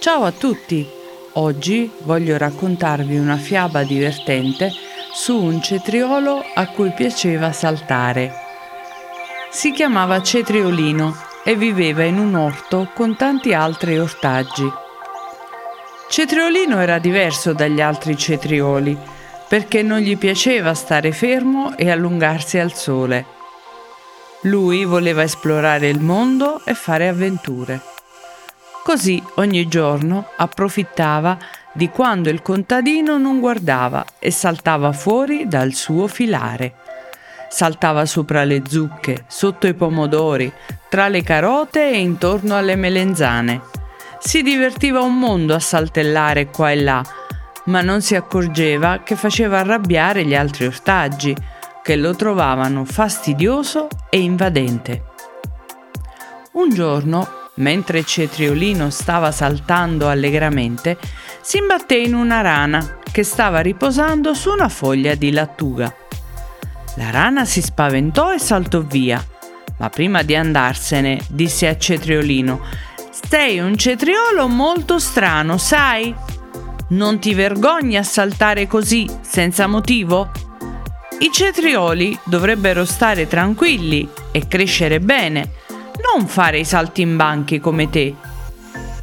Ciao a tutti! Oggi voglio raccontarvi una fiaba divertente su un cetriolo a cui piaceva saltare. Si chiamava Cetriolino e viveva in un orto con tanti altri ortaggi. Cetriolino era diverso dagli altri cetrioli perché non gli piaceva stare fermo e allungarsi al sole. Lui voleva esplorare il mondo e fare avventure. Così ogni giorno approfittava di quando il contadino non guardava e saltava fuori dal suo filare. Saltava sopra le zucche, sotto i pomodori, tra le carote e intorno alle melenzane. Si divertiva un mondo a saltellare qua e là, ma non si accorgeva che faceva arrabbiare gli altri ortaggi, che lo trovavano fastidioso e invadente. Un giorno Mentre Cetriolino stava saltando allegramente, si imbatté in una rana che stava riposando su una foglia di lattuga. La rana si spaventò e saltò via, ma prima di andarsene disse a Cetriolino: Sei un cetriolo molto strano, sai? Non ti vergogni a saltare così, senza motivo? I cetrioli dovrebbero stare tranquilli e crescere bene non fare i saltimbanchi come te.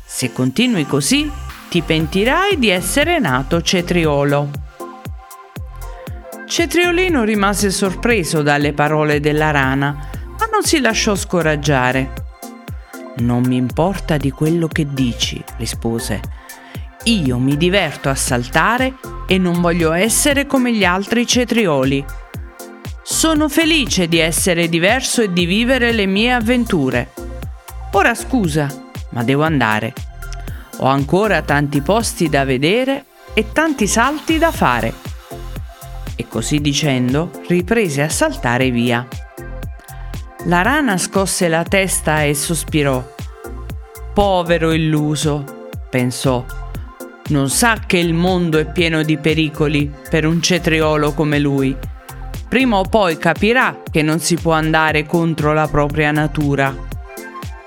Se continui così, ti pentirai di essere nato cetriolo. Cetriolino rimase sorpreso dalle parole della rana, ma non si lasciò scoraggiare. Non mi importa di quello che dici, rispose. Io mi diverto a saltare e non voglio essere come gli altri cetrioli. Sono felice di essere diverso e di vivere le mie avventure. Ora scusa, ma devo andare. Ho ancora tanti posti da vedere e tanti salti da fare. E così dicendo riprese a saltare via. La rana scosse la testa e sospirò. Povero illuso, pensò. Non sa che il mondo è pieno di pericoli per un cetriolo come lui prima o poi capirà che non si può andare contro la propria natura.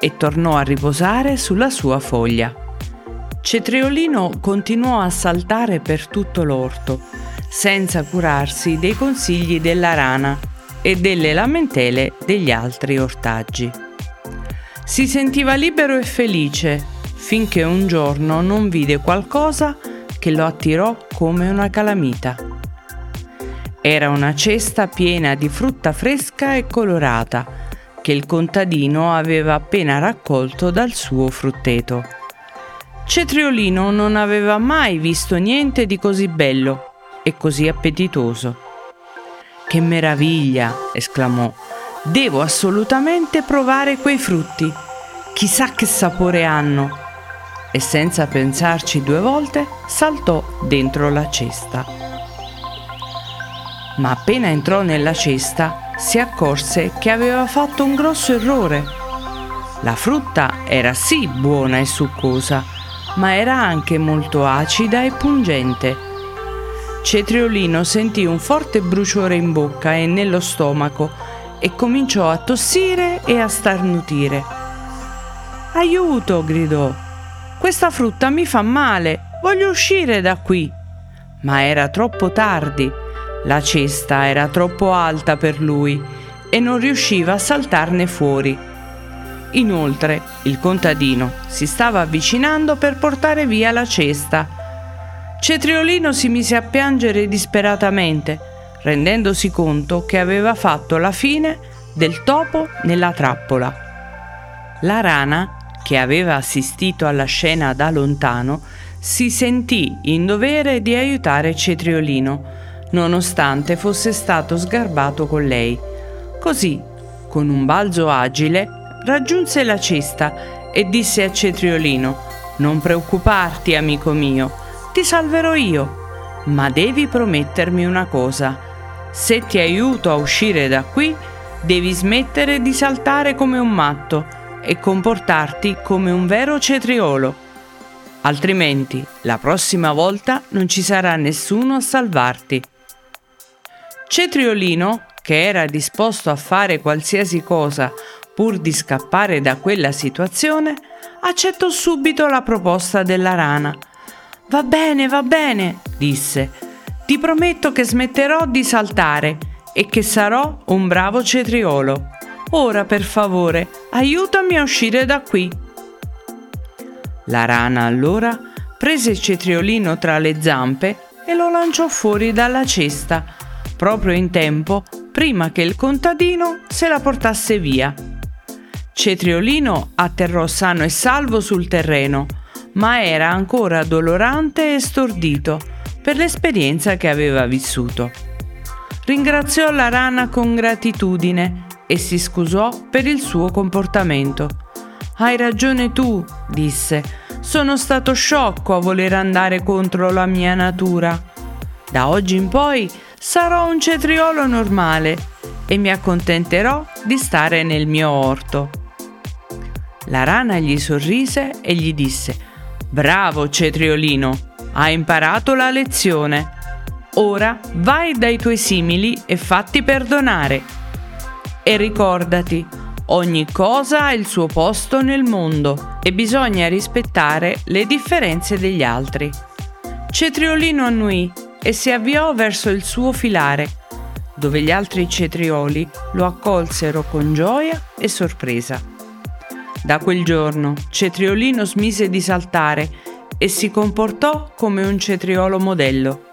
E tornò a riposare sulla sua foglia. Cetriolino continuò a saltare per tutto l'orto, senza curarsi dei consigli della rana e delle lamentele degli altri ortaggi. Si sentiva libero e felice finché un giorno non vide qualcosa che lo attirò come una calamita. Era una cesta piena di frutta fresca e colorata che il contadino aveva appena raccolto dal suo frutteto. Cetriolino non aveva mai visto niente di così bello e così appetitoso. Che meraviglia! esclamò. Devo assolutamente provare quei frutti. Chissà che sapore hanno. E senza pensarci due volte saltò dentro la cesta ma appena entrò nella cesta si accorse che aveva fatto un grosso errore. La frutta era sì buona e succosa, ma era anche molto acida e pungente. Cetriolino sentì un forte bruciore in bocca e nello stomaco e cominciò a tossire e a starnutire. Aiuto! gridò. Questa frutta mi fa male, voglio uscire da qui. Ma era troppo tardi la cesta era troppo alta per lui e non riusciva a saltarne fuori. Inoltre, il contadino si stava avvicinando per portare via la cesta. Cetriolino si mise a piangere disperatamente, rendendosi conto che aveva fatto la fine del topo nella trappola. La rana, che aveva assistito alla scena da lontano, si sentì in dovere di aiutare Cetriolino, nonostante fosse stato sgarbato con lei. Così, con un balzo agile, raggiunse la cesta e disse a Cetriolino: Non preoccuparti, amico mio, ti salverò io, ma devi promettermi una cosa. Se ti aiuto a uscire da qui, devi smettere di saltare come un matto e comportarti come un vero cetriolo. Altrimenti, la prossima volta non ci sarà nessuno a salvarti. Cetriolino, che era disposto a fare qualsiasi cosa pur di scappare da quella situazione, accettò subito la proposta della rana. Va bene, va bene, disse. Ti prometto che smetterò di saltare e che sarò un bravo cetriolo. Ora, per favore, aiutami a uscire da qui. La rana allora prese il cetriolino tra le zampe e lo lanciò fuori dalla cesta, proprio in tempo prima che il contadino se la portasse via. Cetriolino atterrò sano e salvo sul terreno, ma era ancora dolorante e stordito per l'esperienza che aveva vissuto. Ringraziò la rana con gratitudine e si scusò per il suo comportamento. Hai ragione tu, disse. Sono stato sciocco a voler andare contro la mia natura. Da oggi in poi sarò un cetriolo normale e mi accontenterò di stare nel mio orto. La rana gli sorrise e gli disse: Bravo cetriolino, hai imparato la lezione. Ora vai dai tuoi simili e fatti perdonare. E ricordati, ogni cosa ha il suo posto nel mondo e bisogna rispettare le differenze degli altri. Cetriolino annui e si avviò verso il suo filare, dove gli altri cetrioli lo accolsero con gioia e sorpresa. Da quel giorno Cetriolino smise di saltare e si comportò come un cetriolo modello.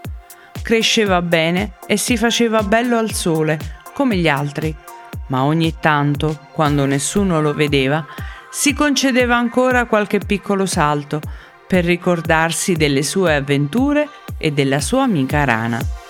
Cresceva bene e si faceva bello al sole, come gli altri, ma ogni tanto, quando nessuno lo vedeva, si concedeva ancora qualche piccolo salto per ricordarsi delle sue avventure e della sua amica rana.